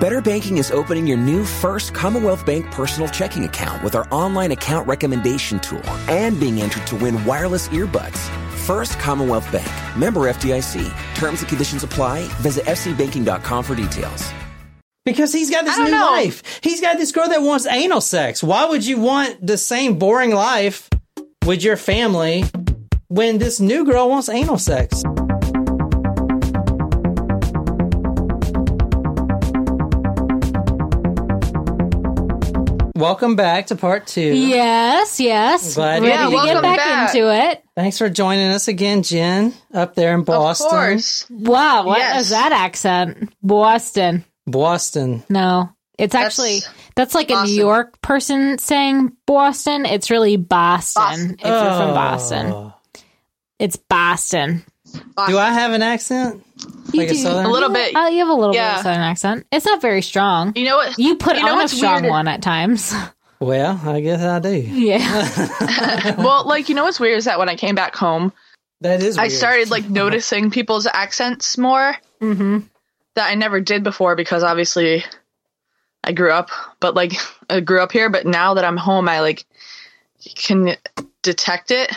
Better Banking is opening your new first Commonwealth Bank personal checking account with our online account recommendation tool and being entered to win wireless earbuds. First Commonwealth Bank, member FDIC. Terms and conditions apply. Visit fcbanking.com for details. Because he's got this new know. life. He's got this girl that wants anal sex. Why would you want the same boring life with your family when this new girl wants anal sex? Welcome back to part two. Yes, yes. Glad Ready to get back, back. into it. Thanks for joining us again, Jen, up there in Boston. Of course. Wow, what is Yes. that accent? Boston. Boston. No. It's actually that's like a New York person saying Boston. It's really Boston, Boston. if you're from Oh. Boston. It's Boston. Do I have an accent? You Like a do- southern? A little bit. Oh, you have a little bit of a southern accent. It's not very strong. You know what? You put you know on a strong weird? one at times. Well, I guess I do. yeah. Well, like you know what's weird is that when I came back home, That is. I started like noticing people's accents more mm-hmm. that I never did before because obviously I grew up, but like I grew up here, but now that I'm home, I like can detect it.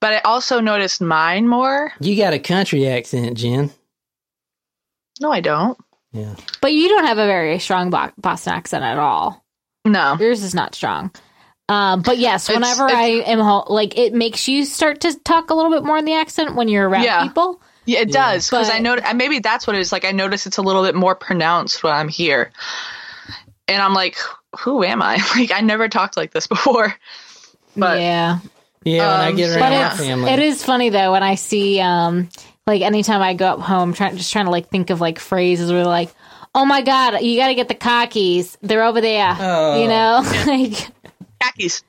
But I also noticed mine more. You got a country accent, Jen. No, I don't. Yeah. But you don't have a very strong Boston accent at all. No. Yours is not strong. Um, but yes, whenever it's- I am home, like it makes you start to talk a little bit more in the accent when you're around Yeah. people. Yeah, it Yeah. does because I But- know maybe that's what it is. Like I notice it's a little bit more pronounced when I'm here, and I'm like, who am I? Like I never talked like this before. But yeah, Yeah, when I Um, get so but around my it's family. it is funny though when I see um like anytime I go up home, trying just trying to like think of like phrases where like, oh my god, you got to get the cockies. They're over there. Oh. You know, like khakis.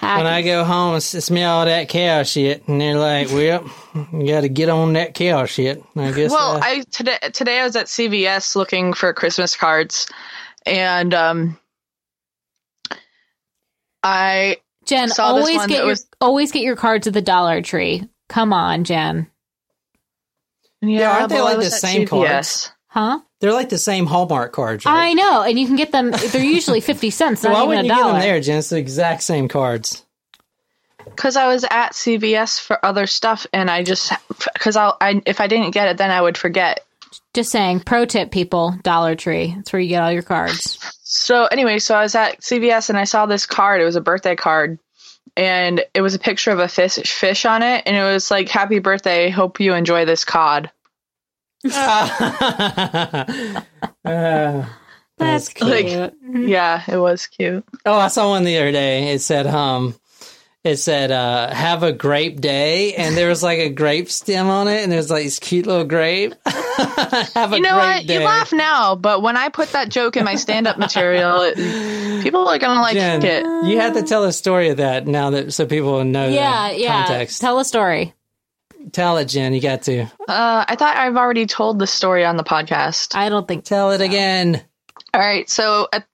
when I go home, it's, it's me all that cow shit, and they're like, "Well, you got to get on that cow shit." I guess. Well, uh, I today today I was at CVS looking for Christmas cards, and um, I Jen, saw this always one get that your was- always get your cards at the Dollar Tree. Come on, Jen. yeah, aren't they like the same CVS. cards? Huh? they're like the same Hallmark cards, I know, and you can get them. They're usually fifty cents, So not why even wouldn't a you get them there, Jen? It's the exact same cards. Because I was at CVS for other stuff, and I just because I, I if I didn't get it, then I would forget. Just saying, pro tip, people, Dollar Tree. That's where you get all your cards. So anyway, so I was at CVS and I saw this card. It was a birthday card, and it was a picture of a fish fish on it, and it was like "Happy birthday! Hope you enjoy this cod." Uh, That's cute. Like- Yeah, it was cute. oh, I saw one the other day. It said, um, it said, uh, "Have a grape day," and there was like a grape stem on it, and there's like this cute little grape. Have a You know grape what? day. You laugh now, but when I put that joke in my stand-up material, it, people are gonna like Jen, it. you have to tell a story of that now that so people will know yeah, the yeah. context. Tell a story. Tell it, Jen. You got to Uh, I thought I've already told the story on the podcast. I don't think. tell it again. All right. So at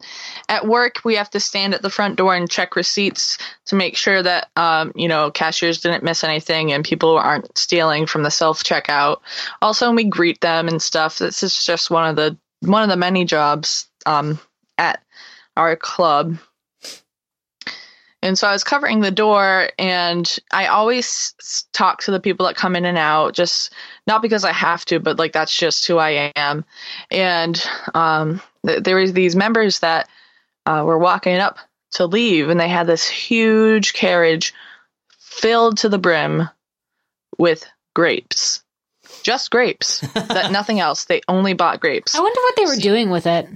at work, we have to stand at the front door and check receipts to make sure that um, you know cashiers didn't miss anything and people aren't stealing from the self checkout. Also, we greet them and stuff. This is just one of the one of the many jobs um, at our club. And so I was covering the door, and I always talk to the people that come in and out, just not because I have to, but like that's just who I am. And um, th- there these members that uh, were walking up to leave, and they had this huge carriage filled to the brim with grapes, just grapes, that nothing else. They only bought grapes. I wonder what they were doing with it.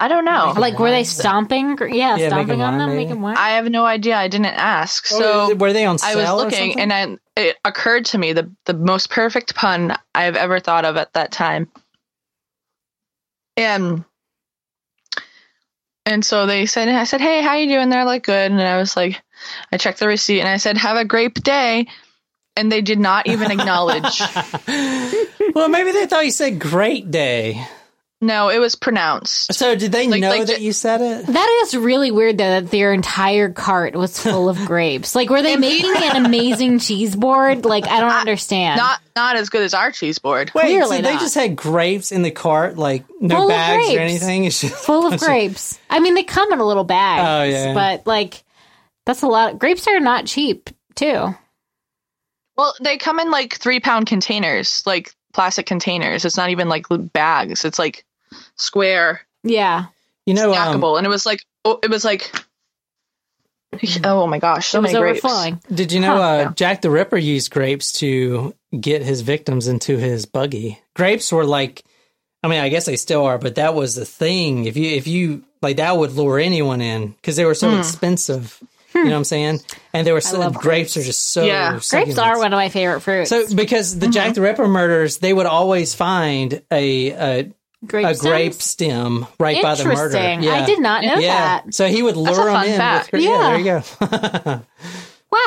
I don't know. Like, were they stomping? Yeah, Yeah, stomping making on wine, them, maybe. making wine. I have no idea. I didn't ask. Oh, So were they on I was looking, something? and I, it occurred to me the the most perfect pun I've ever thought of at that time. and and so they said and i said hey how you doing? They're like good. And i was like i checked the receipt and i said have a great day. And they did not even acknowledge. Well, maybe they thought you said great day. No it was pronounced So did they Like- know like that ju- you said it? That is really weird though, that their entire cart was full of grapes. Like, were they making an amazing cheese board? Like, I don't understand. not not as good as our cheese board Wait, Clearly so they not. just had grapes in the cart, like no Full bags or anything. It's just full of grapes. I mean, they come in a little bag. Oh, yeah. But like, that's a lot. grapes are not cheap too. well they come in like three pound containers like plastic containers it's not even like bags it's like square Yeah. you know, um, and it was like oh, it was like oh my gosh so it was many grapes overflowing. did you know Huh. uh, Jack the Ripper used grapes to get his victims into his buggy? Grapes were like, I mean, I guess they still are, but that was the thing. If you if you like, that would lure anyone in because they were so expensive. You know what I'm saying? And they were so, love grapes. are just so Yeah. Grapes are one of my favorite fruits. So because the Jack the Ripper murders, they would always find a a, grape a grape stem right by the murder. Interesting. I did not know Yeah. that. So he would lure a them in. fact. With, yeah. Yeah. there you go.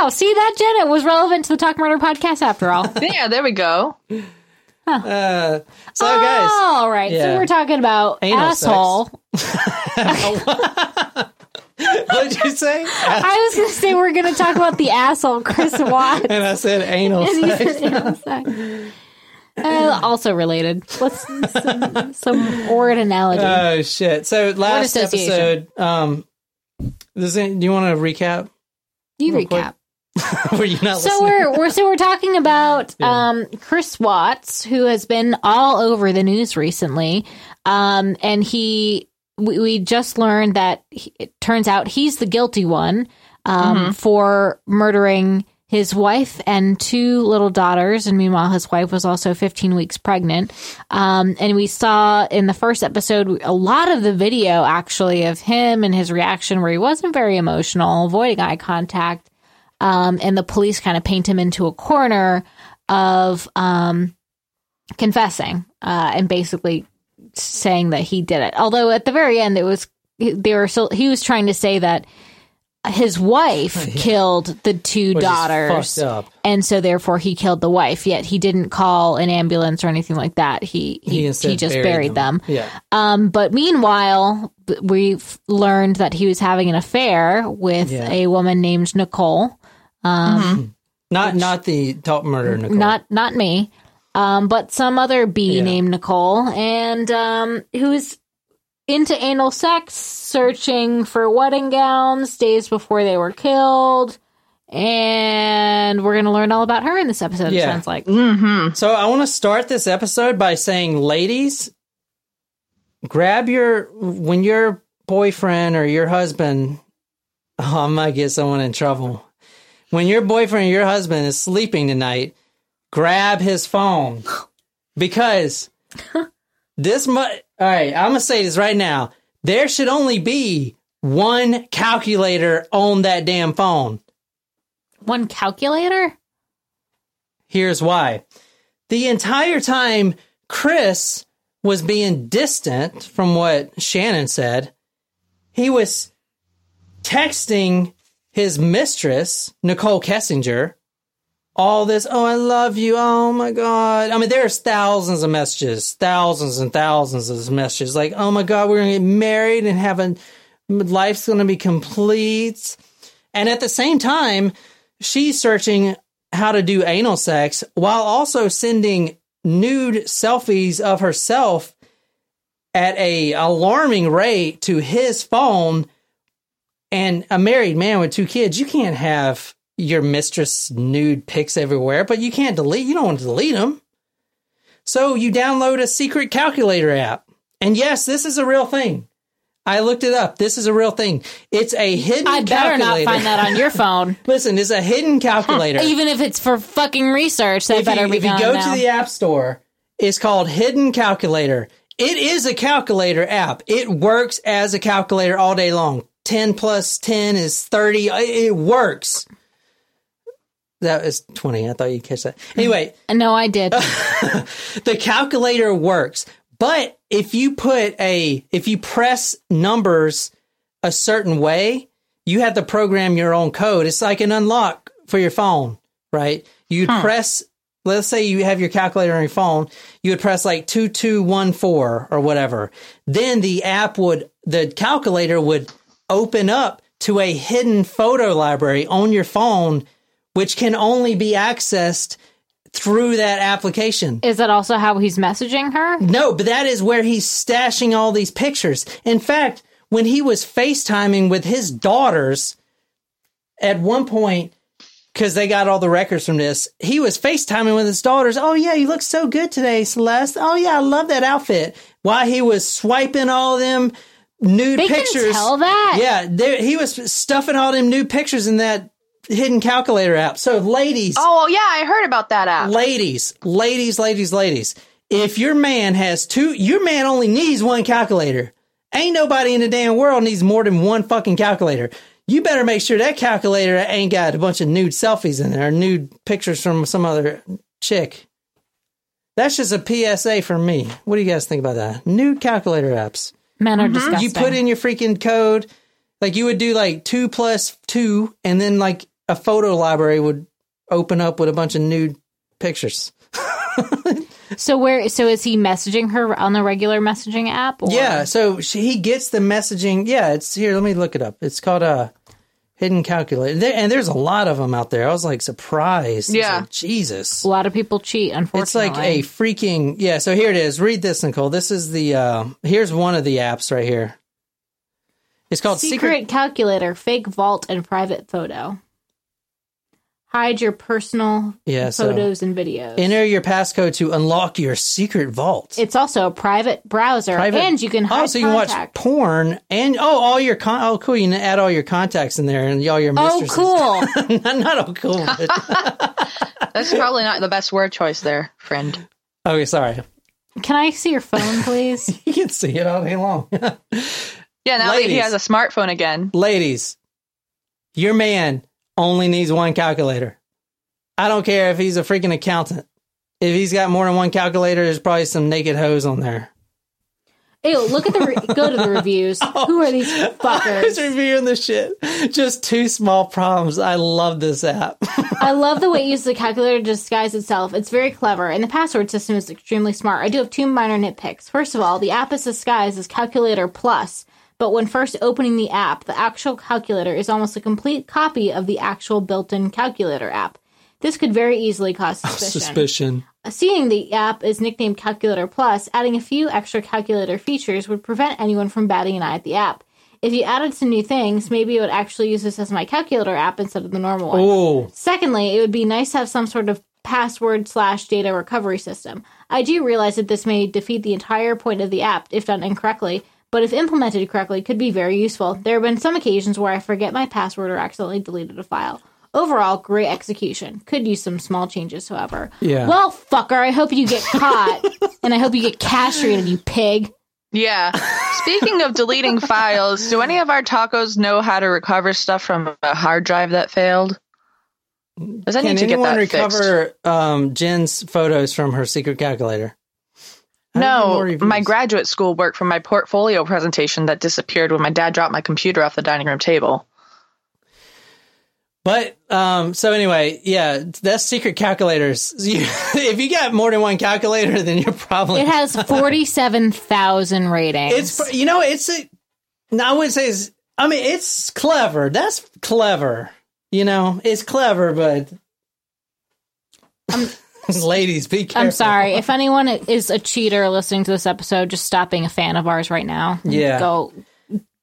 Wow. See that, Jen? It was relevant to the Talk Murder podcast after all. yeah there we go uh, so guys, All right. Yeah. So we're talking about Anal asshole. what did you say? I was going to say we're going to talk about the asshole, Chris Watts. and I said anal And he sex. Said anal sex. Uh, also related. Let's some, some word analogy. Oh shit! So last episode, um, does it, do you want to recap? you recap. Were you not So listening? we're, we're so we're talking about um, Chris Watts, who has been all over the news recently, um, and he we, we just learned that he, it turns out he's the guilty one um, for murdering his wife and two little daughters, and meanwhile his wife was also 15 weeks pregnant. Um, and we saw in the first episode a lot of the video actually of him and his reaction, where he wasn't very emotional, avoiding eye contact um, and the police kind of paint him into a corner of um, confessing uh, and basically saying that he did it. Although at the very end, it was they were still he was trying to say that his wife killed the two Which daughters, and so therefore he killed the wife. Yet he didn't call an ambulance or anything like that. He he, he, instead just buried, them. Yeah. Um, but meanwhile, we've learned that he was having an affair with Yeah. a woman named Nicole. Um, Not not the top murder. Nicole. Not not me, um, but some other bee Yeah. named Nicole, and um, who's into anal sex, searching for wedding gowns days before they were killed. And we're going to learn all about her in this episode, it Yeah. sounds like. Mm-hmm. So I want to start this episode by saying, ladies, grab your when your boyfriend or your husband. Oh, I might get someone in trouble. When your boyfriend or your husband is sleeping tonight, grab his phone because this mu All right, I'm gonna say this right now. There should only be one calculator on that damn phone. One calculator? Here's why. The entire time, Chris was being distant from what Shanann said. He was texting his mistress, Nichol Kessinger, all this, oh, I love you. Oh my God. I mean, there's thousands of messages, thousands and thousands of messages like, oh my God, we're going to get married and have a, life's going to be complete. And at the same time, she's searching how to do anal sex while also sending nude selfies of herself at a alarming rate to his phone and a married man with two kids you can't have your mistress nude pics everywhere but you can't delete you don't want to delete them so you download a secret calculator app and yes this is a real thing i looked it up this is a real thing it's a hidden I better not calculator. find that on your phone. listen it's a hidden calculator Even if it's for fucking research, that if better you, be if you go now. to the app store, it's called Hidden Calculator. It is a calculator app. It works as a calculator all day long. 10 plus 10 is 30. It works. That is 20. I thought you'd catch that. Anyway, no, I did. the calculator works, but if you put a if you press numbers a certain way, you have to program your own code. It's like an unlock for your phone, right? You would press let's say you have your calculator on your phone, you would press like 2214 or whatever. Then the app would the calculator would open up to a hidden photo library on your phone which can only be accessed through that application. Is that also how he's messaging her? No, but that is where he's stashing all these pictures. In fact, when he was FaceTiming with his daughters at one point, because they got all the records from this, he was FaceTiming with his daughters. Oh, yeah, you look so good today, Celeste. Oh, yeah, I love that outfit. While he was swiping all them nude They pictures. can tell that. Yeah, he was stuffing all them nude pictures in that hidden calculator app. So, ladies, Oh yeah, I heard about that app. ladies, ladies, ladies, ladies, if your man has two, your man only needs one calculator. Ain't nobody in the damn world needs more than one fucking calculator. You better make sure that calculator ain't got a bunch of nude selfies in there, nude pictures from some other chick. That's just a PSA from me. What do you guys think about that? Nude calculator apps. Men are mm-hmm. disgusting. You put in your freaking code, like you would do like two plus two, and then like a photo library would open up with a bunch of nude pictures. so where? So is he messaging her on the regular messaging app? Or? Yeah, so she, he gets the messaging. Yeah, it's here. Let me look it up. It's called a hidden calculator, there, and there's a lot of them out there. I was like surprised. Yeah. like, Jesus. A lot of people cheat. Unfortunately, It's like a freaking yeah. So here it is. Read this, Nicole. This is the uh here's one of the apps right here. It's called secret, Secret. calculator, fake vault, and private photo. Hide your personal Yeah, so- photos and videos. Enter your passcode to unlock your secret vault. it's also a private browser, Private- and you can oh, hide oh, so you can watch porn and oh, all your con. Oh, cool! You can add all your contacts in there and all your Oh, cool! not, not oh, cool. but- That's probably not the best word choice there, friend. okay, sorry. Can I see your phone, please? You can see it all day long. Yeah, now that he has a smartphone again. Ladies, your man only needs one calculator. I don't care if he's a freaking accountant. If he's got more than one calculator, there's probably some naked hoes on there. Ew! Look at the re- go to the reviews. Who are these I was fuckers? reviewing this shit. Just two small problems. I love this app. I love the way it uses the calculator to disguise itself. It's very clever, and the password system is extremely smart. I do have two minor nitpicks. First of all, the app is disguised as Calculator Plus, but when first opening the app, the actual calculator is almost a complete copy of the actual built-in calculator app. This could very easily cause suspicion. Suspicion. Seeing the app is nicknamed Calculator Plus, adding a few extra calculator features would prevent anyone from batting an eye at the app. If you added some new things, maybe it would actually use this as my calculator app instead of the normal one. Oh, Secondly, it would be nice to have some sort of password slash data recovery system. I do realize that this may defeat the entire point of the app if done incorrectly, but if implemented correctly, could be very useful. There have been some occasions where I forget my password or accidentally deleted a file. Overall, great execution. Could use some small changes, however. Yeah. Well, fucker, I hope you get caught, and I hope you get castrated, you pig. Yeah. Speaking of deleting files, do any of our tacos know how to recover stuff from a hard drive that failed? Does I can need to get anyone that fixed? recover um, Jen's photos from her secret calculator? I don't need more No, my graduate school work from my portfolio presentation that disappeared when my dad dropped my computer off the dining room table. But um, so anyway, yeah, that's secret calculators. You, if you got more than one calculator, then you're probably It has 47,000 ratings. It's you know it's a. No, I wouldn't say it's. I mean, it's clever. That's clever. You know, it's clever, but. Ladies, be careful. I'm sorry. If anyone is a cheater listening to this episode, just stop being a fan of ours right now. Yeah. Go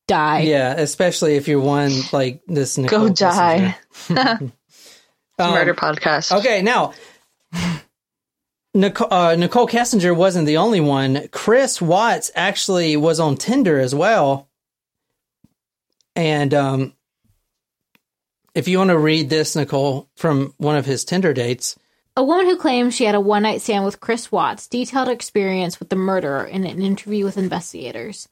die. Yeah, especially if you're one like this. Nicole Go die. Kessinger. Murder podcast. Okay, now Nicole, uh, Nichol Kessinger wasn't the only one. Chris Watts actually was on Tinder as well. And um, if you want to read this, Nicole, from one of his Tinder dates, A woman who claims she had a one night stand with Chris Watts detailed her experience with the murderer in an interview with investigators.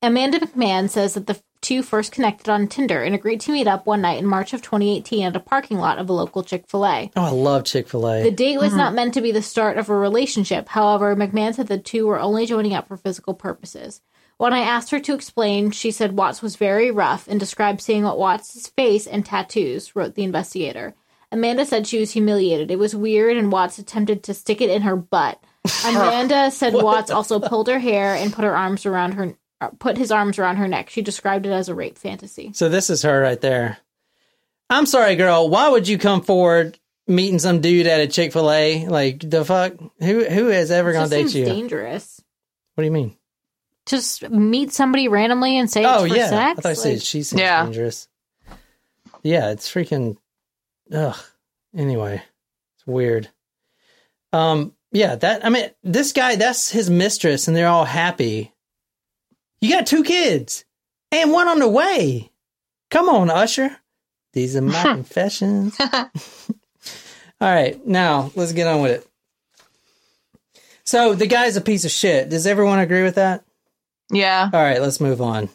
Amanda McMahon says that the two first connected on Tinder and agreed to meet up one night in March of 2018 at a parking lot of a local Chick fil A. Oh, I love Chick fil A. The date was mm-hmm. not meant to be the start of a relationship. However, McMahon said the two were only joining up for physical purposes. When I asked her to explain, she said Watts was very rough and described seeing what Watts' face and tattoos, wrote the investigator. Amanda said she was humiliated. It was weird, and Watts attempted to stick it in her butt. Amanda said Watts also pulled her hair and put her arms around her, uh, put his arms around her neck. She described it as a rape fantasy. So this is her right there. I'm sorry, girl. Why would you come forward meeting some dude at a Chick fil A? Like, the fuck? Who who has ever It gonna date seems you? dangerous. What do you mean? Just meet somebody randomly and say Oh, it's for yeah. sex. I thought you said Like, she seems Yeah. dangerous. Yeah, it's freaking. Ugh. Anyway, it's weird. Um. Yeah. That. I mean, this guy. That's his mistress, and they're all happy. You got two kids, and one on the way. Come on, Usher. These are my confessions. all right, now let's get on with it. So the guy's a piece of shit. Does everyone agree with that? Yeah. All right, let's move on.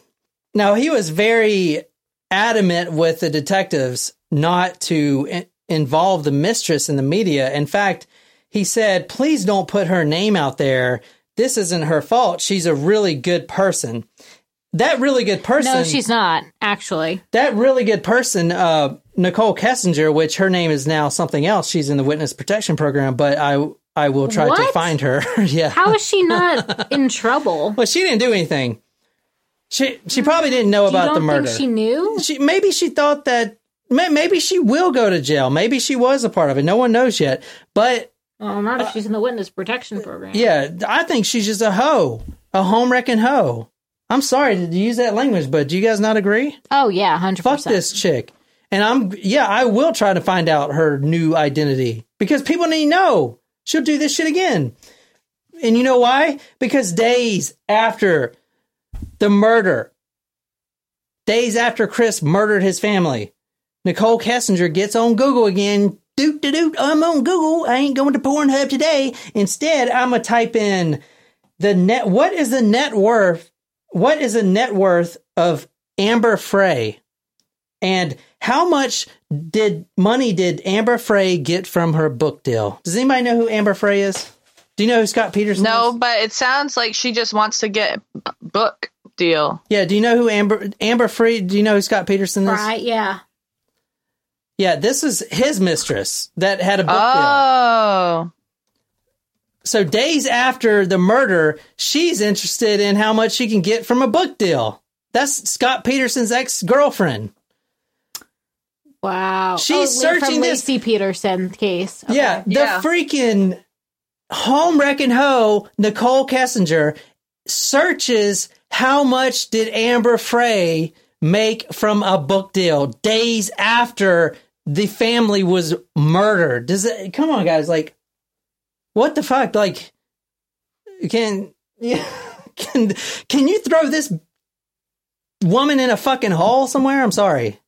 Now, he was very adamant with the detectives not to in- involve the mistress in the media. In fact, he said, please don't put her name out there. This isn't her fault. She's a really good person. That really good person. No, she's not, actually. that really good person, uh, Nichol Kessinger, which her name is now something else. She's in the witness protection program, but I I will try to find her. yeah. How is she not in trouble? well, she didn't do anything. She she probably didn't know about the murder. think she knew? she maybe she thought that maybe she will go to jail. Maybe she was a part of it. No one knows yet. But Well, not if uh, she's in the witness protection program. yeah, I think she's just a hoe, a home wrecking hoe. I'm sorry to use that language, but do you guys not agree? Oh yeah, hundred Fuck this chick. And I'm yeah, I will try to find out her new identity because people need to know she'll do this shit again. And you know why? Because days after the murder, days after Chris murdered his family, Nichol Kessinger gets on Google again. Doot doot doot. I'm on Google. I ain't going to Pornhub today. Instead, I'm gonna type in the net. What is the net worth? What is the net worth of Amber Frey? And how much did money did Amber Frey get from her book deal? Does anybody know who Amber Frey is? Do you know who Scott Peterson No, is? but it sounds like she just wants to get book deal. Yeah, do you know who Amber Amber Frey? Do you know who Scott Peterson is? Right? Yeah. Yeah, this is his mistress that had a book deal. Oh. So days after the murder, she's interested in how much she can get from a book deal. That's Scott Peterson's ex girlfriend. Wow. She's oh, searching from this- Laci Peterson case. Okay. Yeah, the Yeah. freaking home wrecking hoe Nichol Kessinger searches how much did Amber Frey make from a book deal days after the family was murdered. Does it come on guys like what the fuck like can yeah, can can you throw this woman in a fucking hole somewhere? I'm sorry.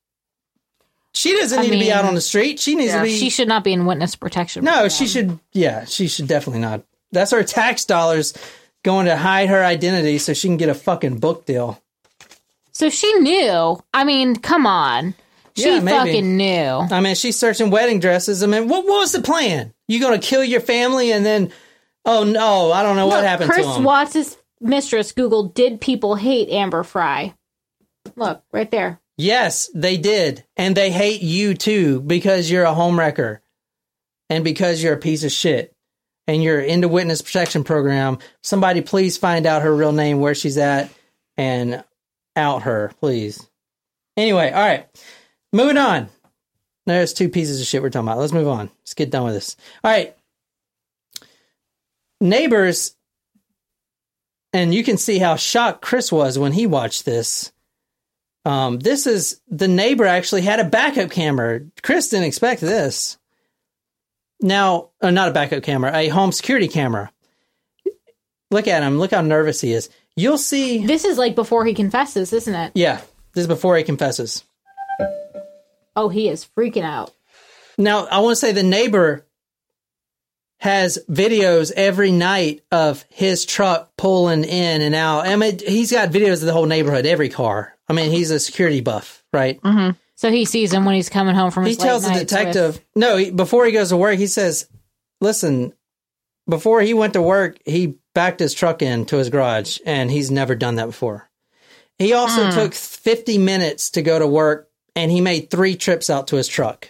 She doesn't I need to be out on the street. She needs yeah, to be She should not be in witness protection. no, she should. Yeah, she should definitely not. That's our tax dollars going to hide her identity so she can get a fucking book deal. So she knew. I mean, come on. She Yeah, fucking knew. I mean, she's searching wedding dresses. I mean, what, what was the plan? You going to kill your family and then, oh no, I don't know what Look, happened Chris to him. Watts' mistress Googled, did people hate Amber Frey? Look, right there. yes, they did, and they hate you too because you're a homewrecker, and because you're a piece of shit, and you're into witness protection program. Somebody, please find out her real name, where she's at, and out her, please. Anyway, all right. Moving on. There's two pieces of shit we're talking about. Let's move on. Let's get done with this. All right. Neighbors, and you can see how shocked Chris was when he watched this. Um, this is the neighbor actually had a backup camera. Chris didn't expect this. Now, uh, not a backup camera, a home security camera. Look at him. Look how nervous he is. You'll see. This is like before he confesses, isn't it? Yeah, this is before he confesses. Oh, he is freaking out. Now, I want to say the neighbor has videos every night of his truck pulling in and out. I mean, he's got videos of the whole neighborhood, every car. I mean, he's a security buff, right? Mm-hmm. So he sees him when he's coming home from He tells the late nights detective, with- no, he, before he goes to work, he says, listen, before he went to work, he backed his truck into his garage and he's never done that before. He also hmm. took 50 minutes to go to work and he made three trips out to his truck.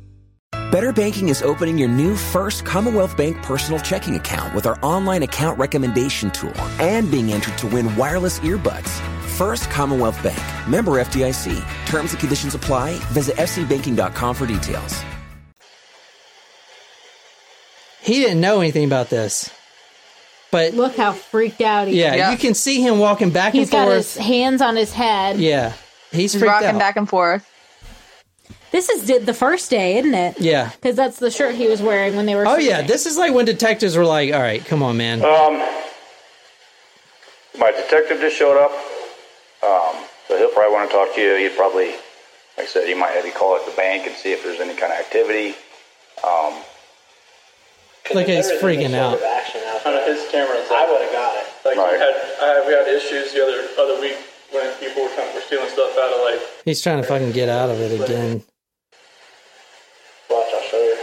Better Banking is opening your new first Commonwealth Bank personal checking account with our online account recommendation tool and being entered to win wireless earbuds. First Commonwealth Bank, member FDIC. Terms and conditions apply. Visit fcbanking.com for details. He didn't know anything about this. But Look how freaked out he yeah, is. you can see him walking back He's and got forth. his hands on his head. yeah. He's He's freaked rocking out. back and forth. This is did the first day, isn't it? Yeah. Because that's the shirt he was wearing when they were. Oh yeah, this is like when detectives were like, "All right, come on, man." Um, my detective just showed up, um, so he'll probably want to talk to you. He'd probably, like I said, he might have you call at the bank and see if there's any kind of activity. Um, Look, he's freaking out. On his cameras, I would have got it. Like Right. we had, I, we had issues the other other week when people were, coming, were stealing stuff out of like. He's trying to fucking get out of it again. Watch, I'll show you.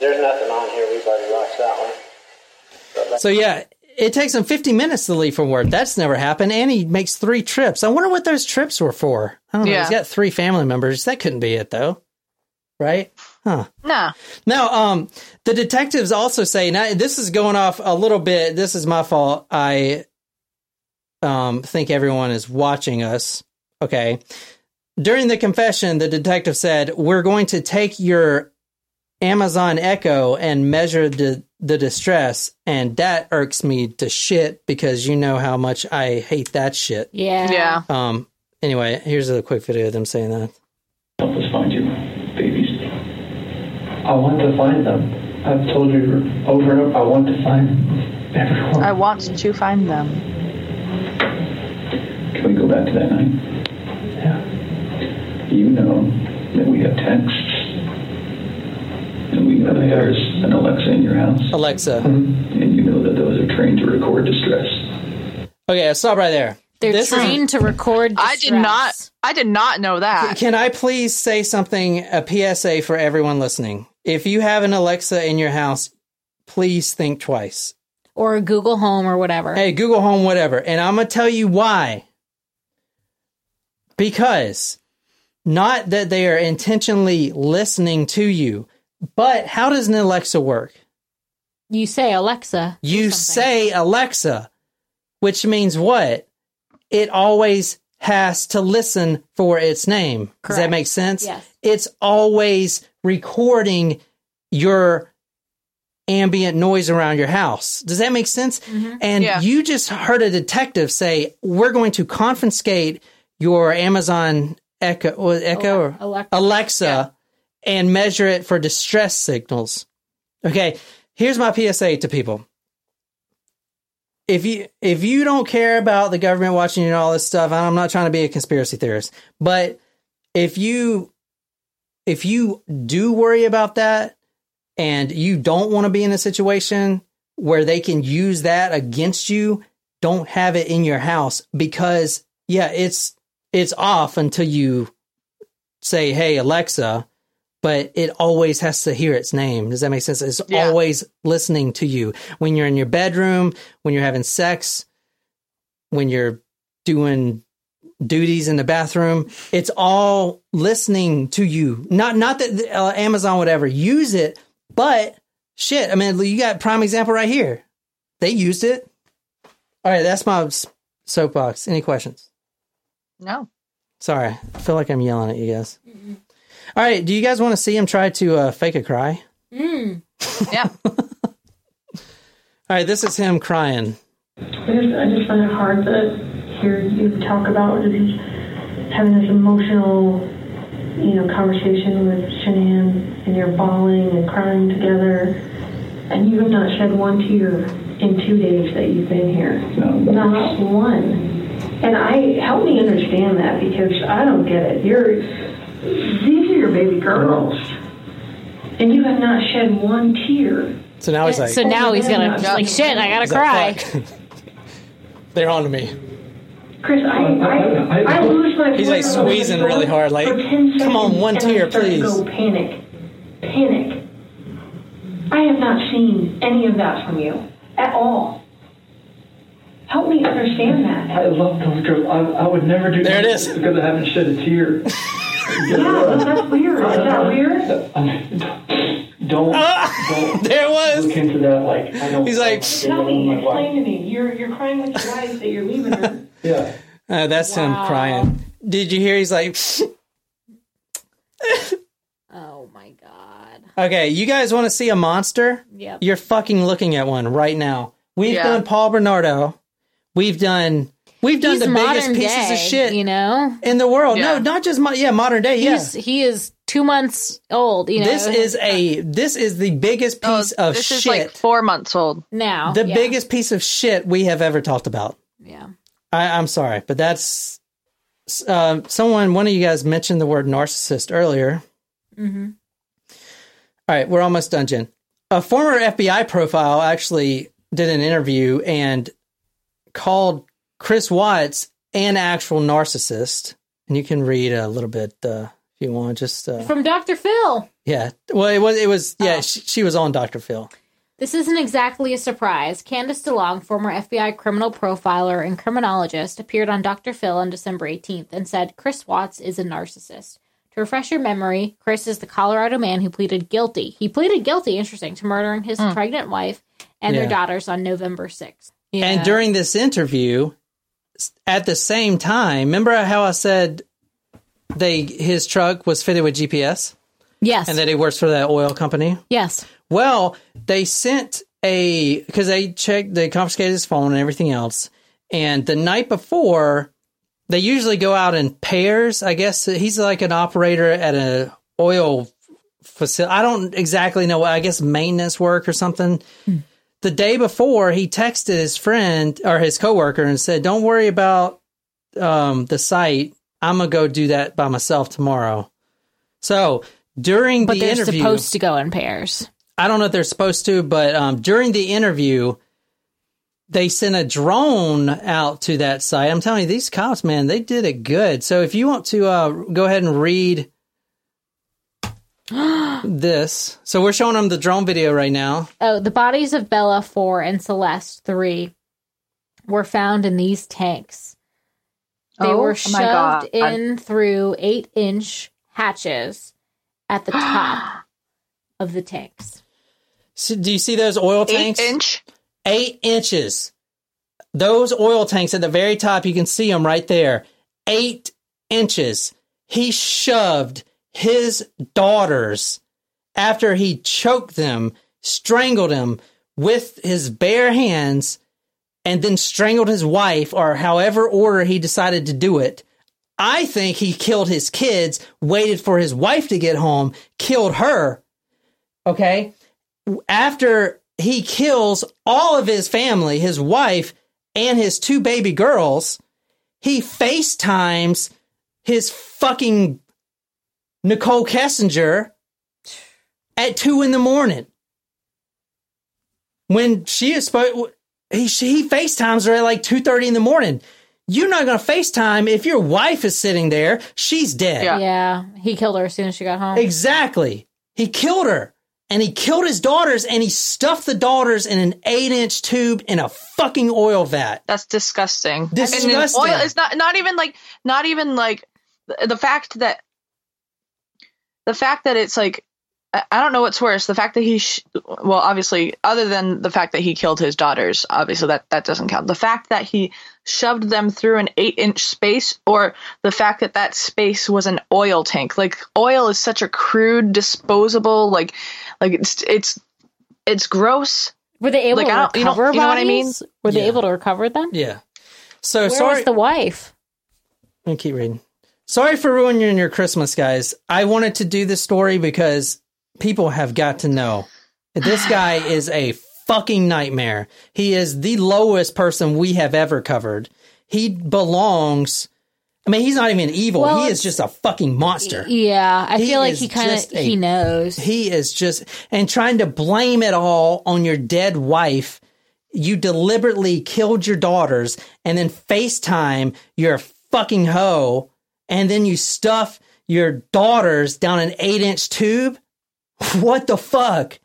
There's nothing on here. We've already watched that one. So yeah, it takes him 50 minutes to leave from work. That's never happened. And he makes three trips. I wonder what those trips were for. I don't know. Yeah. He's got three family members. That couldn't be it though. Right? Huh. No. Now, um, the detectives also say, now this is going off a little bit. This is my fault. I, um, think everyone is watching us. Okay. During the confession, the detective said, we're going to take your Amazon Echo and measure the, the distress. And that irks me to shit because you know how much I hate that shit. yeah, Yeah. Um, anyway, here's a quick video of them saying that. Help us find your babies. I want to find them. I've told you over and over. I want to find everyone. I want to find them. Can we go back to that night? Yeah. You know that we have texts. And we know that there's an Alexa in your house. Alexa. Mm-hmm. And you know that those are trained to record distress. Okay, I'll stop right there. They're This is- trained to record. I did not. I did not know that. Can I please say something, a PSA for everyone listening? If you have an Alexa in your house, please think twice. or a Google Home or whatever. Hey, Google Home, whatever. And I'm going to tell you why. Because not that they are intentionally listening to you, but how does an Alexa work? You say Alexa. You say Alexa, which means what? It always has to listen for its name. Does that make sense? Yes. It's always recording your ambient noise around your house. Does that make sense? Mm-hmm. And Yeah. you just heard a detective say, "We're going to confiscate your Amazon Echo, was Echo or Alexa. Alexa, and measure it for distress signals." Okay, here's my PSA to people if you if you don't care about the government watching you and all this stuff, I'm not trying to be a conspiracy theorist, but if you if you do worry about that and you don't want to be in a situation where they can use that against you, don't have it in your house because yeah, it's it's off until you say, "Hey Alexa," but it always has to hear its name. Does that make sense? It's Yeah. always listening to you when you're in your bedroom, when you're having sex, when you're doing duties in the bathroom. It's all listening to you. Not not that uh, Amazon would ever use it, but shit. I mean, you got prime example right here. They used it. All right, that's my soapbox. Any questions? No. Sorry, I feel like I'm yelling at you guys. All right, do you guys want to see him try to uh, fake a cry? Mm. Yeah. All right, this is him crying. I just, I just find it hard to hear you talk about just having this emotional, you know, conversation with Shanann, and you're bawling and crying together, and you have not shed one tear in two days that you've been here. No. Not one. And I help me understand that because I don't get it. You're these are your baby girls, and you have not shed one tear. So now he's like, so now he's gonna like shit. I gotta cry. They're on to me. Chris, I, I, I lose my He's like squeezing really hard, like, come on, one tear, start to please. Go panic, panic. I have not seen any of that from you at all. Help me understand that. I love those girls. I, I would never do There it that is. because I haven't shed a tear. Yeah, well, that's weird. Is that weird? Don't, don't Ah! there it was. look into that. Like I don't. He's like, Tell me, explain to me. You're you're crying with your wife that you're leaving her. yeah. Uh, that's him crying. Did you hear? He's like, Oh my god. okay, you guys want to see a monster? Yep. You're fucking looking at one right now. We've Yeah. done Paul Bernardo. We've done. We've done He's the biggest modern pieces day, of shit you know. in the world. Yeah. No, not just mo- yeah, modern day. Yeah, He's he is two months old. You know, this is a this is the biggest piece of Oh, This shit. is like four months old. now the yeah. biggest piece of shit we have ever talked about. Yeah. I, I'm sorry, but that's uh, someone. One of you guys mentioned the word narcissist earlier. Mm-hmm. All right, we're almost done, Jen. A former FBI profile actually did an interview and called Chris Watts an actual narcissist. And you can read a little bit uh, if you want. Just uh, From Dr. Phil. yeah. Well, it was it was yeah. She, she was on Dr. Phil. This isn't exactly a surprise. Candice DeLong, former FBI criminal profiler and criminologist, appeared on Dr. Phil on December 18th and said Chris Watts is a narcissist. To refresh your memory, Chris is the Colorado man who pleaded guilty. He pleaded guilty, interesting, to murdering his pregnant wife and Yeah. their daughters on November 6th. And during this interview, at the same time, remember how I said they his truck was fitted with GPS Yes. and that he works for that oil company? yes. Well, they sent a because they checked, they confiscated his phone and everything else. And the night before, they usually go out in pairs. I guess he's like an operator at a oil facility. I don't exactly know. I guess maintenance work or something. Hmm. The day before, he texted his friend or his coworker and said, "Don't worry about um, the site. I'm gonna go do that by myself tomorrow." So during But the they're interview, supposed to go in pairs. I don't know if they're supposed to, but um, during the interview, they sent a drone out to that site. I'm telling you, these cops, man, they did it good. So if you want to uh, go ahead and read this, so we're showing them the drone video right now. Oh, the bodies of Bella 4 and Celeste 3 were found in these tanks. They Oh, were my shoved God. in through eight inch hatches at the top of the tanks. So do you see those oil tanks? Eight inch. Eight inches. Those oil tanks at the very top, you can see them right there. Eight inches. He shoved his daughters after he choked them, strangled them with his bare hands, and then strangled his wife, or however order he decided to do it. I think he killed his kids, waited for his wife to get home, killed her. Okay. After he kills all of his family, his wife, and his two baby girls, he FaceTimes his fucking Nichol Kessinger at two in the morning. When she is supposed, he, he FaceTimes her at like 2.30 in the morning. You're not going to FaceTime if your wife is sitting there. She's dead. Yeah. He killed her as soon as she got home. Exactly. He killed her. And he killed his daughters and he stuffed the daughters in an eight inch tube in a fucking oil vat. That's disgusting. Disgusting. And oil is not not even like not even like the, the fact that the fact that it's like I I don't know what's worse. The fact that he, sh- well, obviously, other than the fact that he killed his daughters, obviously that that doesn't count. The fact that he shoved them through an eight-inch space, or the fact that that space was an oil tank. Like oil is such a crude, disposable, like, like it's it's it's gross. Were they able Like, I to don't- you don't- recover you know what I mean? Were they Yeah. able to recover them? Yeah. So Where sorry. was the wife? Let me keep reading. Sorry for ruining your Christmas, guys. I wanted to do this story because people have got to know this guy is a fucking nightmare. He is the lowest person we have ever covered. He belongs. I mean, he's not even evil. Well, he is just a fucking monster. Yeah, I He feel like he kind of he knows. He is just and trying to blame it all on your dead wife. You deliberately killed your daughters and then FaceTime your fucking hoe and then you stuff your daughters down an eight inch tube. What the fuck?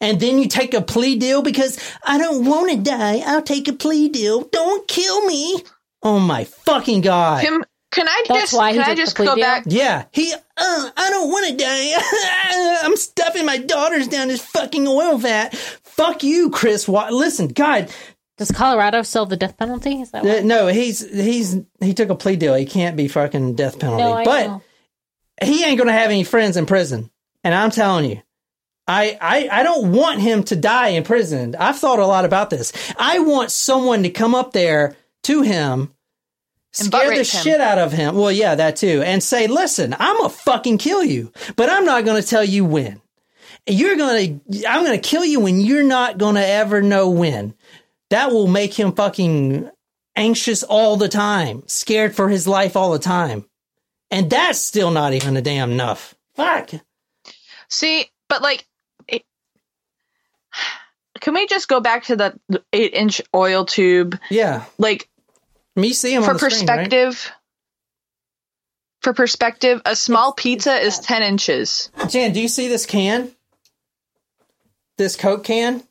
And then you take a plea deal because I don't want to die. I'll take a plea deal. Don't kill me. Oh my fucking god. Can can I That's just why he can I took the just plea go deal? back? Yeah, he. Uh, I don't want to die. I'm stuffing my daughters down this fucking oil vat. Fuck you, Chris. Wa- Listen, God. Does Colorado still have the death penalty? Is that Uh, no, he's he's he took a plea deal. He can't be fucking death penalty. No, I but know. he ain't gonna have any friends in prison. And I'm telling you, I, I I don't want him to die in prison. I've thought a lot about this. I want someone to come up there to him, And scare the him. shit out of him. Well, yeah, that too, and say, "Listen, I'm gonna fucking kill you, but I'm not gonna tell you when. You're gonna, I'm gonna kill you when you're not gonna ever know when." That will make him fucking anxious all the time, scared for his life all the time. And that's still not even a damn enough. Fuck. See, but like, it, can we just go back to the eight inch oil tube? Yeah. Like Me see him for on the screen, right? perspective. For perspective, a small pizza is ten inches. Jan, do you see this can? This Coke can?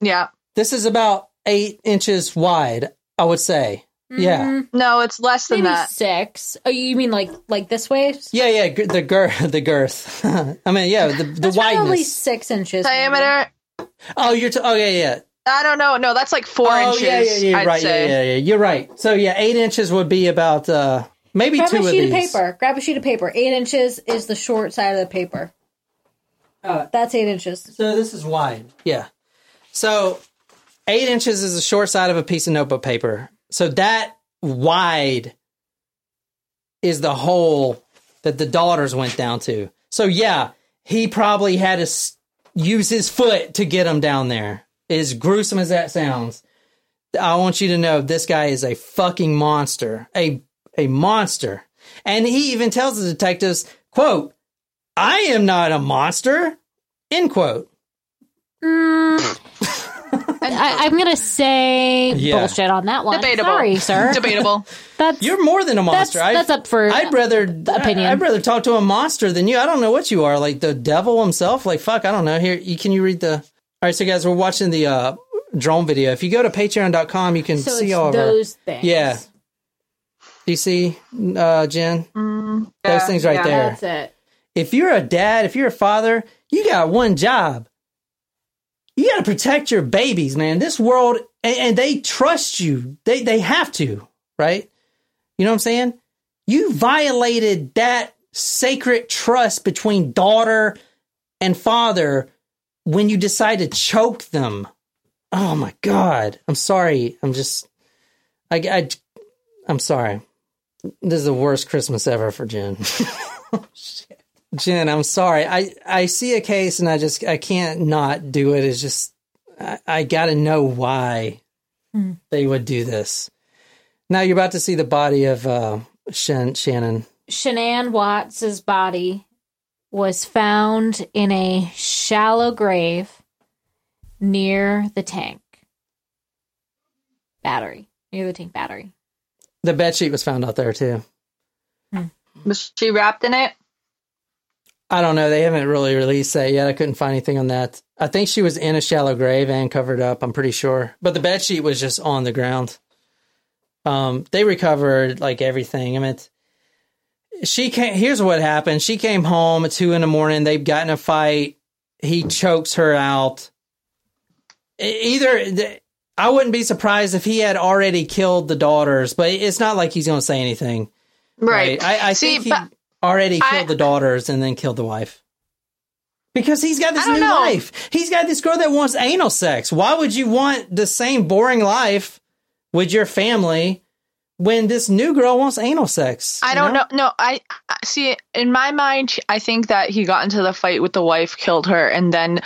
Yeah. This is about eight inches wide, I would say. Yeah. No, it's less than Maybe that. six. Oh, you mean like like this way? Yeah, yeah, g- the girth, the girth. I mean, yeah, the, the That's probably six inches. maybe. Diameter. Oh, you're, t- oh, yeah, yeah. I don't know. No, that's like four oh, inches. yeah, yeah, yeah, I'd right. say. Yeah, yeah, yeah. You're right. So, yeah, eight inches would be about, uh, maybe Grab two a sheet of, these. paper. Grab a sheet of paper. Eight inches is the short side of the paper. Uh, That's eight inches. So this is wide. Yeah. So eight inches is the short side of a piece of notebook paper. So that wide is the hole that the daughters went down to. So yeah, he probably had to s- use his foot to get them down there. As gruesome as that sounds, I want you to know this guy is a fucking monster. A a monster. And he even tells the detectives, quote, I am not a monster. End quote. Mm. I, I'm gonna say Yeah. bullshit on that one. Debatable. Sorry, sir. Debatable. That's You're more than a monster. That's- that's up for I'd rather opinion. I'd rather talk to a monster than you. I don't know what you are, like the devil himself. Like fuck, I don't know. Here, you, can you read the? All right, so guys, we're watching the uh, drone video. If you go to Patreon.com, you can so see it's all of our. those things. Yeah. Do you see, uh, Jen? Those things right yeah. there. That's it. If you're a dad, if you're a father, you got one job. You got to protect your babies, man. This world, and, and they trust you. They they have to, right? You know what I'm saying? You violated that sacred trust between daughter and father when you decide to choke them. Oh my god! I'm sorry. I'm just, I, I I'm sorry. This is the worst Christmas ever for Jen. Oh, Jen, I'm sorry. I, I see a case and I just I can't not do it. It's just I, I got to know why they would do this. Now you're about to see the body of uh, Shan- Shannon. Shanann Watts's body was found in a shallow grave near the tank battery. Near the tank battery. The bed sheet was found out there too. Was she wrapped in it? I don't know. They haven't really released that yet. I couldn't find anything on that. I think she was in a shallow grave and covered up. I'm pretty sure, but the bed sheet was just on the ground. Um, they recovered like everything. I mean, she came. Here's what happened. She came home at two in the morning. They've gotten a fight. He chokes her out. Either I wouldn't be surprised if he had already killed the daughters, but it's not like he's going to say anything. Right. I, I See, think he but already I- killed the daughters and then killed the wife. Because he's got this new know. life. He's got this girl that wants anal sex. Why would you want the same boring life with your family when this new girl wants anal sex? I don't know? No, I I- see. In my mind, I think that he got into the fight with the wife, killed her, and then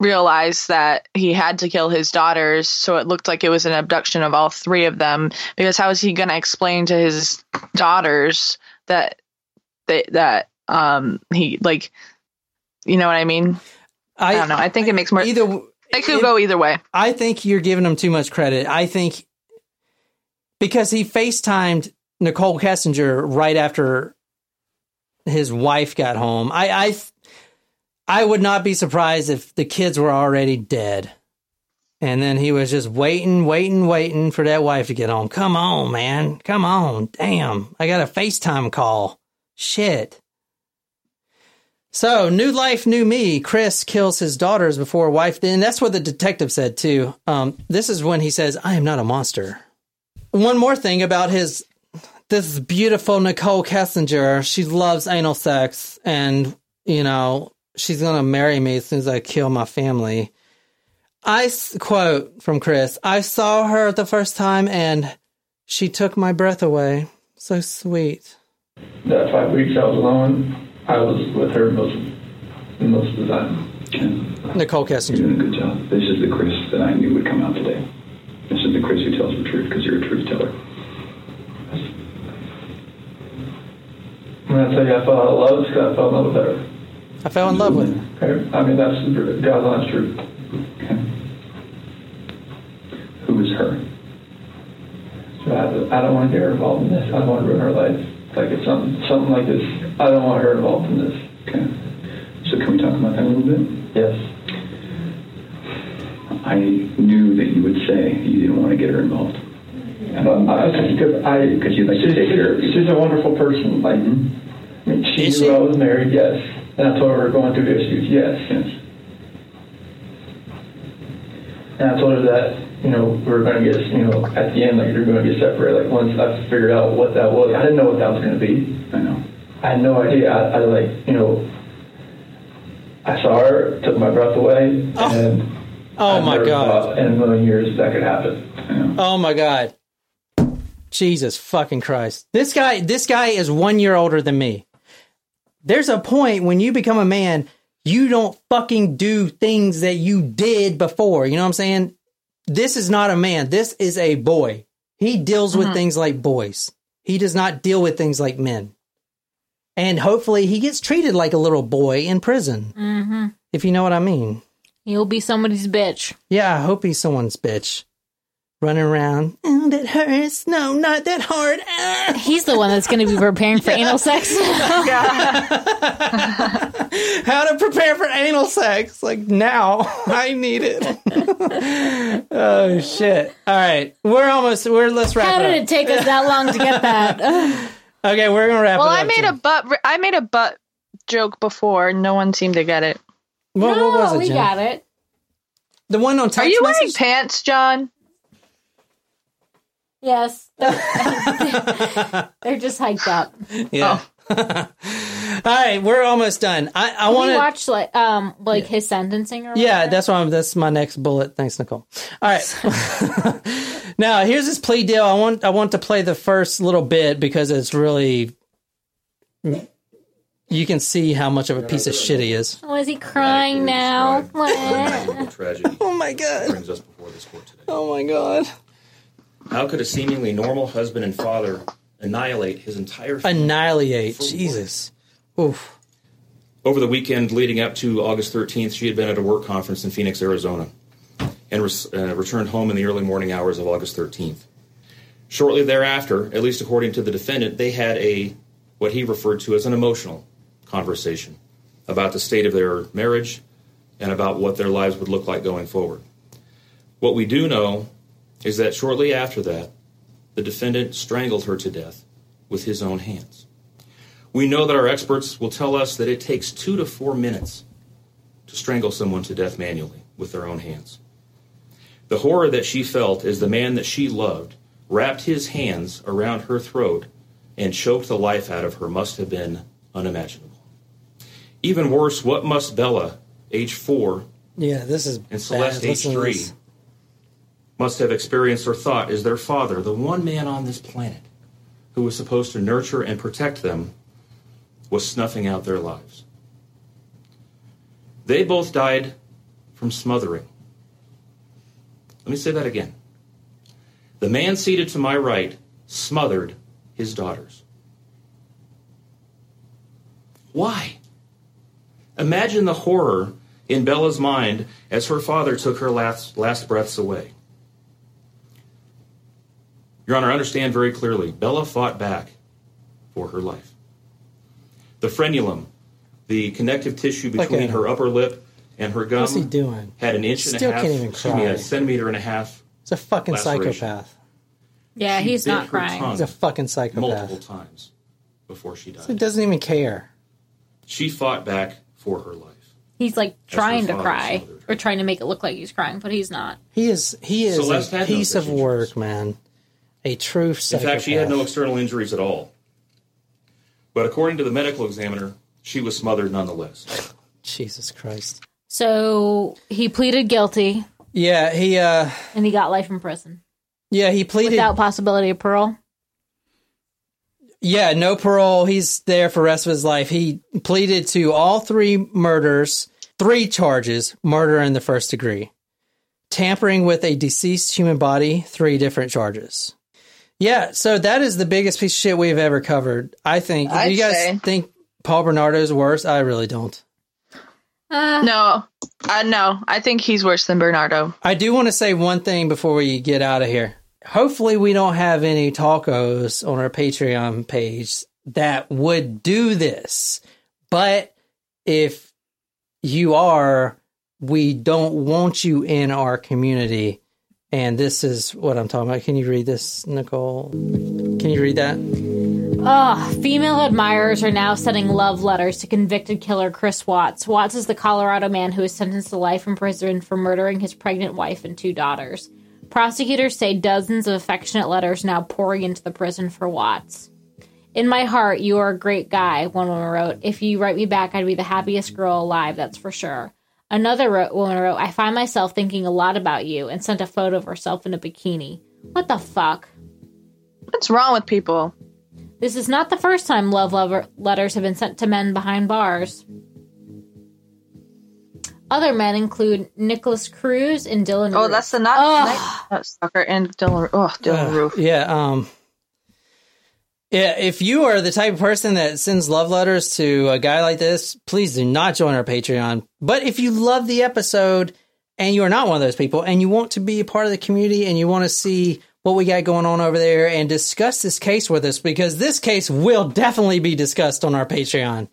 realized that he had to kill his daughters. So it looked like it was an abduction of all three of them. Because how is he going to explain to his daughters that they, that um he like, you know what I mean? I, don't know. I think it makes more. Either it could go either way. I think you're giving him too much credit. I think because he FaceTimed Nichol Kessinger right after his wife got home. I I I would not be surprised if the kids were already dead. And then he was just waiting, waiting, waiting for that wife to get home. Come on, man. Come on. Damn. I got a FaceTime call. Shit. So, new life, new me. Chris kills his daughters before wife. And that's what the detective said too. Um, this is when he says, "I am not a monster." One more thing about his this beautiful Nichol Kessinger. She loves anal sex, and you know she's gonna marry me as soon as I kill my family. I quote from Chris: "I saw her the first time, and she took my breath away. So sweet." That five weeks I was alone, I was with her most most of the time. Nichol Kessinger. You're doing a good job. This is the Chris that I knew would come out today. This is the Chris who tells the truth because you're a truth teller. When I tell you I fell out of love, it's 'cause I fell in love with her. I fell in love with her. Okay? I mean, that's the God's honest truth. Who is her? So I, I don't want to get her involved in this. I don't want to ruin her life. Like it's something something like this. I don't want her involved in this. Okay. So can we talk about that a little bit? Yes. I knew that you would say you didn't want to get her involved. But I, because I, Because you'd like to she's, take care of she's a wonderful person. Like, I mean, she Is knew she? I was married, yes. And I told her we we're going through issues, yes. Yes. And I told her that, you know, we were going to get, you know, at the end, like, we are going to get separated. Like, once I figured out what that was, I didn't know what that was going to be. I know. I had no idea. I, I like, you know, I saw her, took my breath away, oh. and Oh I my never god. thought in a million years that could happen. I know. Oh my god. Jesus fucking Christ. This guy this guy is 1 year older than me. There's a point when you become a man, you don't fucking do things that you did before. You know what I'm saying? This is not a man. This is a boy. He deals with things like boys. He does not deal with things like men. And hopefully he gets treated like a little boy in prison. Mm-hmm. If you know what I mean. He'll be somebody's bitch. Yeah, I hope he's someone's bitch. Running around. Oh, that hurts. No, not that hard. Ah. He's the one that's going to be preparing for anal sex. How to prepare for anal sex? Like now, I need it. oh shit! All right, we're almost. We're let's wrap How it did up. it take us that long to get that? Okay, we're gonna wrap Well, it up. I made a butt. I made a butt joke before. No one seemed to get it. What, no, what was it? we Jen? got it. The one on text Are you wearing pants, John? Yes. They're just hiked up. Yeah. Oh. All right, we're almost done. I, I want to. watch like um like his sentencing or Yeah, that's why I'm, that's my next bullet. Thanks, Nicole. All right. now here's this plea deal. I want I want to play the first little bit because it's really you can see how much of a piece of shit he is. Oh, is he crying now? tragedy Oh my god. brings us before this court today. Oh my god. How could a seemingly normal husband and father annihilate his entire family? Annihilate. Jesus. Oof. Over the weekend leading up to August 13th, she had been at a work conference in Phoenix, Arizona, and res- uh, returned home in the early morning hours of August 13th. Shortly thereafter, at least according to the defendant, they had a what he referred to as an emotional conversation about the state of their marriage and about what their lives would look like going forward. What we do know is that shortly after that, the defendant strangled her to death with his own hands. We know that our experts will tell us that it takes two to four minutes to strangle someone to death manually with their own hands. The horror that she felt as the man that she loved wrapped his hands around her throat and choked the life out of her must have been unimaginable. Even worse, what must Bella, age four, Yeah, this is and Celeste, bad. age Listen three, must have experienced or thought as their father, the one man on this planet who was supposed to nurture and protect them, was snuffing out their lives. They both died from smothering. Let me say that again. The man seated to my right smothered his daughters. Why? Imagine the horror in Bella's mind as her father took her last, last breaths away. Your Honor, understand very clearly Bella fought back for her life. The frenulum, the connective tissue Like between a- her upper lip and her gum, What's he doing? had an inch and Still a half, can't even excuse me, a centimeter and a half He's a fucking laceration. psychopath. Yeah, She he's not crying. He's a fucking psychopath. multiple times before she dies. He doesn't even care. She fought back for her life. He's like trying to cry or trying to make it look like he's crying, but he's not. He is he is Celeste a had no piece of work, man. A true In fact, she had no external injuries at all. But according to the medical examiner, she was smothered nonetheless. Jesus Christ. So he pleaded guilty Yeah, he uh and he got life in prison yeah, he pleaded without possibility of parole. Yeah, no parole. He's there for the rest of his life. He pleaded to all three murders, three charges, murder in the first degree. Tampering with a deceased human body, three different charges. Yeah, so that is the biggest piece of shit we've ever covered. I think. Do I'd you guys say. think Paul Bernardo is worse? I really don't. no, uh, no. I think he's worse than Bernardo. I do want to say one thing before we get out of here. Hopefully, we don't have any tacos on our Patreon page that would do this. But if you are, we don't want you in our community. And this is what I'm talking about. Can you read this, Nicole? Can you read that? Ugh, female admirers are now sending love letters to convicted killer Chris Watts. Watts is the Colorado man who was sentenced to life in prison for murdering his pregnant wife and two daughters. Prosecutors say dozens of affectionate letters now pouring into the prison for Watts. In my heart, you are a great guy, one woman wrote. If you write me back, I'd be the happiest girl alive, that's for sure. Another wrote, woman wrote, I find myself thinking a lot about you, and sent a photo of herself in a bikini. What the fuck? What's wrong with people? This is not the first time love lover letters have been sent to men behind bars. Other men include Nikolas Cruz and Dylann. Oh, Roof. that's the not, Ugh. not sucker and Dylann. Oh, Dylann Uh, Roof. Yeah. Um. Yeah. If you are the type of person that sends love letters to a guy like this, please do not join our Patreon. But if you love the episode and you are not one of those people and you want to be a part of the community and you want to see what we got going on over there and discuss this case with us, because this case will definitely be discussed on our Patreon.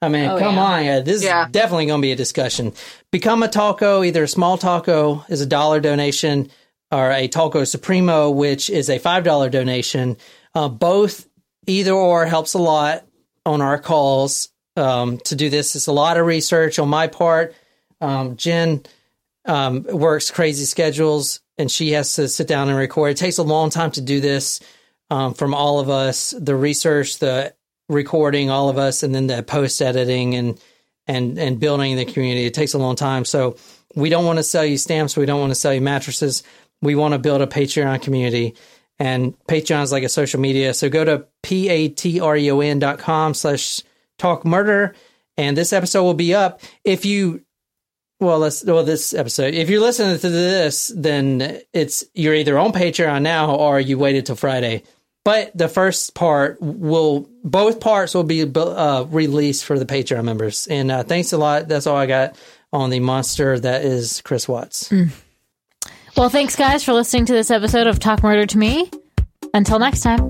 I mean, Oh, come yeah. on. yeah, This is definitely going to be a discussion. Become a taco. Either a small taco is a dollar donation or a taco supremo, which is a $5 donation. Uh, both, either or helps a lot on our calls um, to do this. It's a lot of research on my part. Um, Jen um, works crazy schedules and she has to sit down and record. It takes a long time to do this um, from all of us the research, the recording, all of us, and then the post editing and and and building the community. It takes a long time. So we don't want to sell you stamps. We don't want to sell you mattresses. We want to build a Patreon community. And Patreon is like a social media. So go to p-a-t-r-e-o-n dot com slash talk murder. And this episode will be up. If you well, let's well this episode. If you're listening to this, then it's you're either on Patreon now or you waited till Friday. But the first part will both parts will be uh, released for the Patreon members. And uh, thanks a lot. That's all I got on the monster that is Chris Watts. Well, thanks guys for listening to this episode of Talk Murder to Me. Until next time.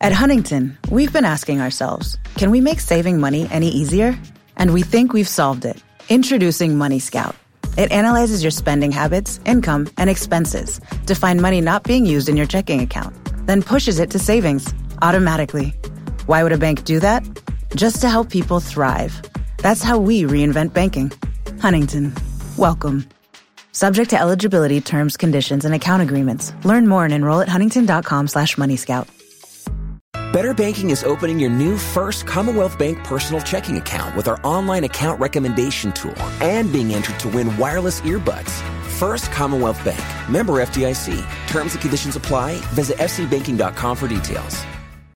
At Huntington, we've been asking ourselves can we make saving money any easier? And we think we've solved it. Introducing Money Scout. It analyzes your spending habits, income, and expenses to find money not being used in your checking account, then pushes it to savings automatically. Why would a bank do that? Just to help people thrive. That's how we reinvent banking. Huntington, welcome. Subject to eligibility, terms, conditions, and account agreements. Learn more and enroll at huntington.com slash moneyscout. Better Banking is opening your new first Commonwealth Bank personal checking account with our online account recommendation tool and being entered to win wireless earbuds. First Commonwealth Bank. Member FDIC. Terms and conditions apply. Visit fcbanking.com for details.